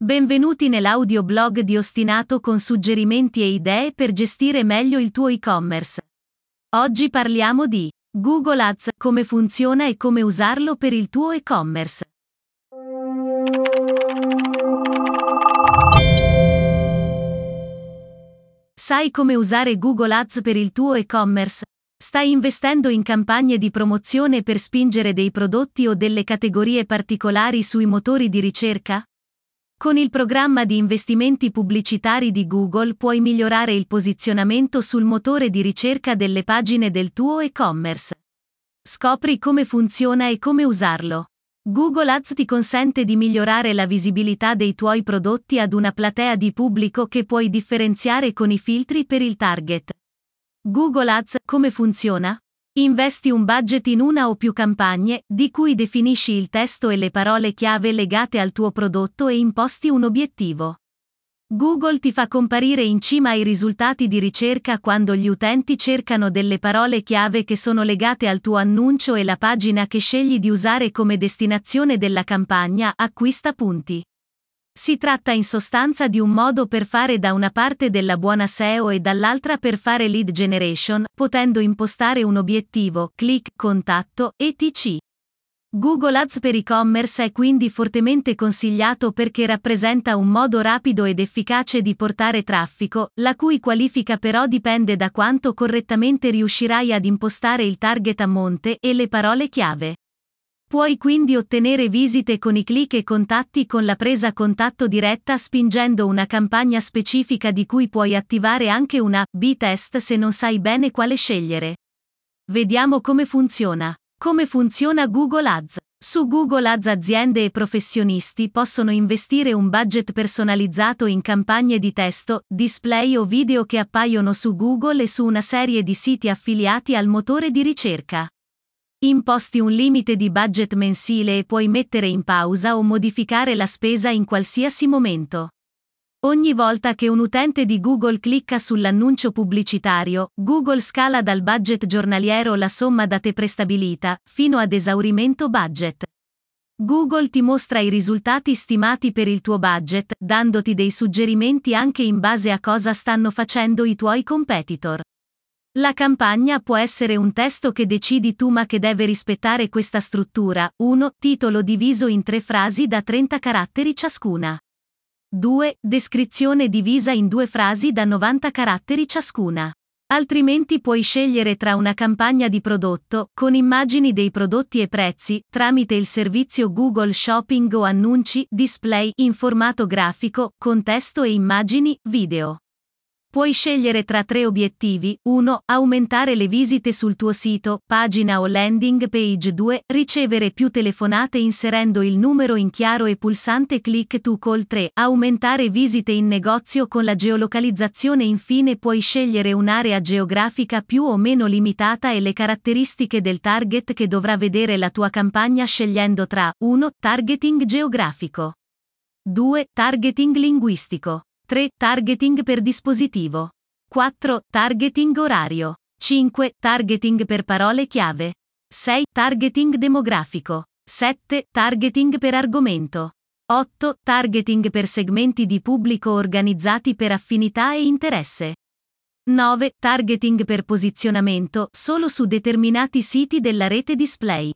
Benvenuti nell'audioblog di Ostinato con suggerimenti e idee per gestire meglio il tuo e-commerce. Oggi parliamo di Google Ads, come funziona e come usarlo per il tuo e-commerce. Sai come usare Google Ads per il tuo e-commerce? Stai investendo in campagne di promozione per spingere dei prodotti o delle categorie particolari sui motori di ricerca? Con il programma di investimenti pubblicitari di Google puoi migliorare il posizionamento sul motore di ricerca delle pagine del tuo e-commerce. Scopri come funziona e come usarlo. Google Ads ti consente di migliorare la visibilità dei tuoi prodotti ad una platea di pubblico che puoi differenziare con i filtri per il target. Google Ads come funziona? Investi un budget in una o più campagne, di cui definisci il testo e le parole chiave legate al tuo prodotto e imposti un obiettivo. Google ti fa comparire in cima ai risultati di ricerca quando gli utenti cercano delle parole chiave che sono legate al tuo annuncio e la pagina che scegli di usare come destinazione della campagna acquista punti. Si tratta in sostanza di un modo per fare da una parte della buona SEO e dall'altra per fare lead generation, potendo impostare un obiettivo, click, contatto, etc. Google Ads per e-commerce è quindi fortemente consigliato perché rappresenta un modo rapido ed efficace di portare traffico, la cui qualifica però dipende da quanto correttamente riuscirai ad impostare il target a monte e le parole chiave. Puoi quindi ottenere visite con i click e contatti con la presa contatto diretta spingendo una campagna specifica di cui puoi attivare anche una B-test se non sai bene quale scegliere. Vediamo come funziona. Come funziona Google Ads? Su Google Ads aziende e professionisti possono investire un budget personalizzato in campagne di testo, display o video che appaiono su Google e su una serie di siti affiliati al motore di ricerca. Imposti un limite di budget mensile e puoi mettere in pausa o modificare la spesa in qualsiasi momento. Ogni volta che un utente di Google clicca sull'annuncio pubblicitario, Google scala dal budget giornaliero la somma da te prestabilita, fino ad esaurimento budget. Google ti mostra i risultati stimati per il tuo budget, dandoti dei suggerimenti anche in base a cosa stanno facendo i tuoi competitor. La campagna può essere un testo che decidi tu ma che deve rispettare questa struttura. 1. Titolo diviso in tre frasi da 30 caratteri ciascuna. 2. Descrizione divisa in due frasi da 90 caratteri ciascuna. Altrimenti puoi scegliere tra una campagna di prodotto, con immagini dei prodotti e prezzi, tramite il servizio Google Shopping o annunci, display in formato grafico, con testo e immagini, video. Puoi scegliere tra tre obiettivi, 1. Aumentare le visite sul tuo sito, pagina o landing page 2. Ricevere più telefonate inserendo il numero in chiaro e pulsante click to call 3. Aumentare visite in negozio con la geolocalizzazione infine puoi scegliere un'area geografica più o meno limitata e le caratteristiche del target che dovrà vedere la tua campagna scegliendo tra 1. Targeting geografico 2. Targeting linguistico 3. Targeting per dispositivo. 4. Targeting orario. 5. Targeting per parole chiave. 6. Targeting demografico. 7. Targeting per argomento. 8. Targeting per segmenti di pubblico organizzati per affinità e interesse. 9. Targeting per posizionamento solo su determinati siti della rete display.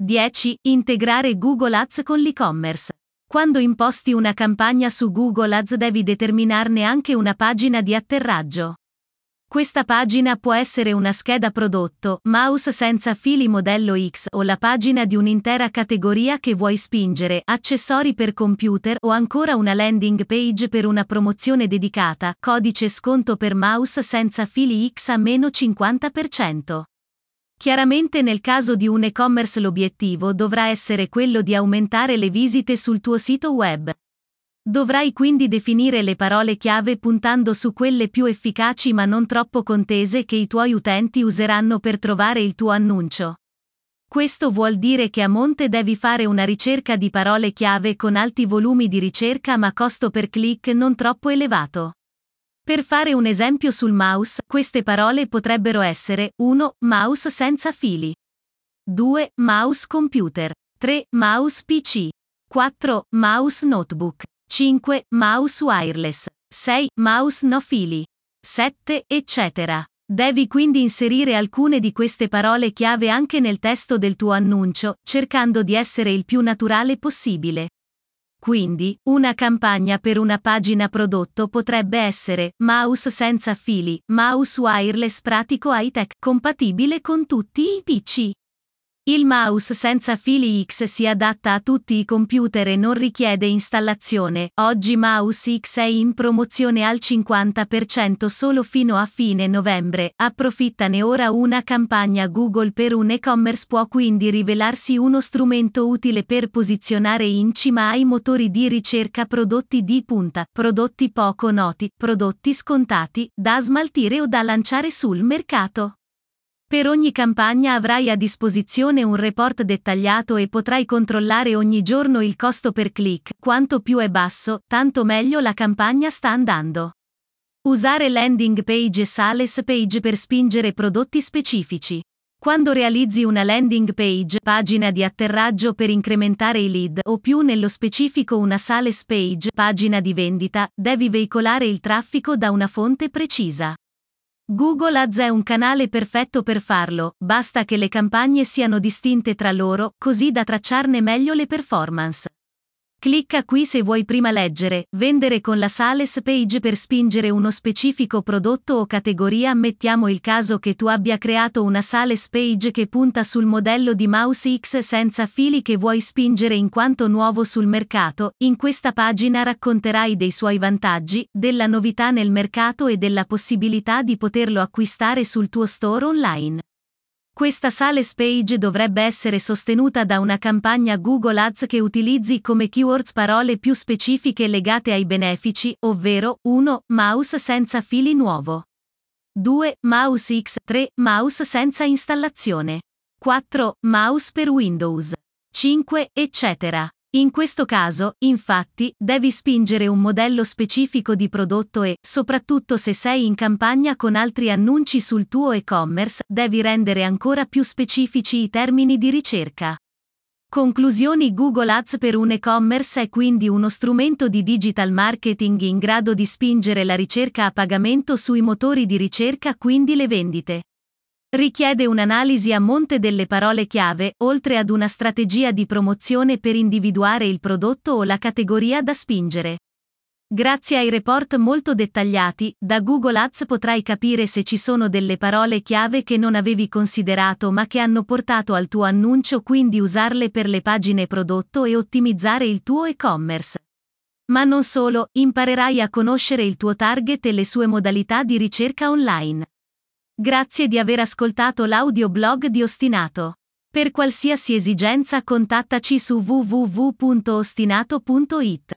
10. Integrare Google Ads con l'e-commerce. Quando imposti una campagna su Google Ads devi determinarne anche una pagina di atterraggio. Questa pagina può essere una scheda prodotto, mouse senza fili modello X o la pagina di un'intera categoria che vuoi spingere, accessori per computer o ancora una landing page per una promozione dedicata, codice sconto per mouse senza fili X a meno 50%. Chiaramente nel caso di un e-commerce l'obiettivo dovrà essere quello di aumentare le visite sul tuo sito web. Dovrai quindi definire le parole chiave puntando su quelle più efficaci ma non troppo contese che i tuoi utenti useranno per trovare il tuo annuncio. Questo vuol dire che a monte devi fare una ricerca di parole chiave con alti volumi di ricerca ma costo per click non troppo elevato. Per fare un esempio sul mouse, queste parole potrebbero essere 1. Mouse senza fili. 2. Mouse computer. 3. Mouse PC. 4. Mouse notebook. 5. Mouse wireless. 6. Mouse no fili. 7. eccetera. Devi quindi inserire alcune di queste parole chiave anche nel testo del tuo annuncio, cercando di essere il più naturale possibile. Quindi, una campagna per una pagina prodotto potrebbe essere mouse senza fili, mouse wireless pratico high-tech, compatibile con tutti i PC. Il mouse senza fili X si adatta a tutti i computer e non richiede installazione. Oggi Mouse X è in promozione al 50% solo fino a fine novembre. Approfittane ora una campagna Google per un e-commerce può quindi rivelarsi uno strumento utile per posizionare in cima ai motori di ricerca prodotti di punta, prodotti poco noti, prodotti scontati, da smaltire o da lanciare sul mercato. Per ogni campagna avrai a disposizione un report dettagliato e potrai controllare ogni giorno il costo per click. Quanto più è basso, tanto meglio la campagna sta andando. Usare landing page e sales page per spingere prodotti specifici. Quando realizzi una landing page, pagina di atterraggio per incrementare i lead, o più nello specifico una sales page, pagina di vendita, devi veicolare il traffico da una fonte precisa. Google Ads è un canale perfetto per farlo, basta che le campagne siano distinte tra loro, così da tracciarne meglio le performance. Clicca qui se vuoi prima leggere, vendere con la Sales Page per spingere uno specifico prodotto o categoria. Mettiamo il caso che tu abbia creato una Sales Page che punta sul modello di Mouse X senza fili che vuoi spingere in quanto nuovo sul mercato. In questa pagina racconterai dei suoi vantaggi, della novità nel mercato e della possibilità di poterlo acquistare sul tuo store online. Questa sales page dovrebbe essere sostenuta da una campagna Google Ads che utilizzi come keywords parole più specifiche legate ai benefici, ovvero 1. Mouse senza fili nuovo. 2. Mouse X. 3. Mouse senza installazione. 4. Mouse per Windows. 5. eccetera. In questo caso, infatti, devi spingere un modello specifico di prodotto e, soprattutto se sei in campagna con altri annunci sul tuo e-commerce, devi rendere ancora più specifici i termini di ricerca. Conclusioni Google Ads per un e-commerce è quindi uno strumento di digital marketing in grado di spingere la ricerca a pagamento sui motori di ricerca quindi le vendite. Richiede un'analisi a monte delle parole chiave, oltre ad una strategia di promozione per individuare il prodotto o la categoria da spingere. Grazie ai report molto dettagliati, da Google Ads potrai capire se ci sono delle parole chiave che non avevi considerato ma che hanno portato al tuo annuncio, quindi usarle per le pagine prodotto e ottimizzare il tuo e-commerce. Ma non solo, imparerai a conoscere il tuo target e le sue modalità di ricerca online. Grazie di aver ascoltato l'audioblog di Ostinato. Per qualsiasi esigenza contattaci su www.ostinato.it.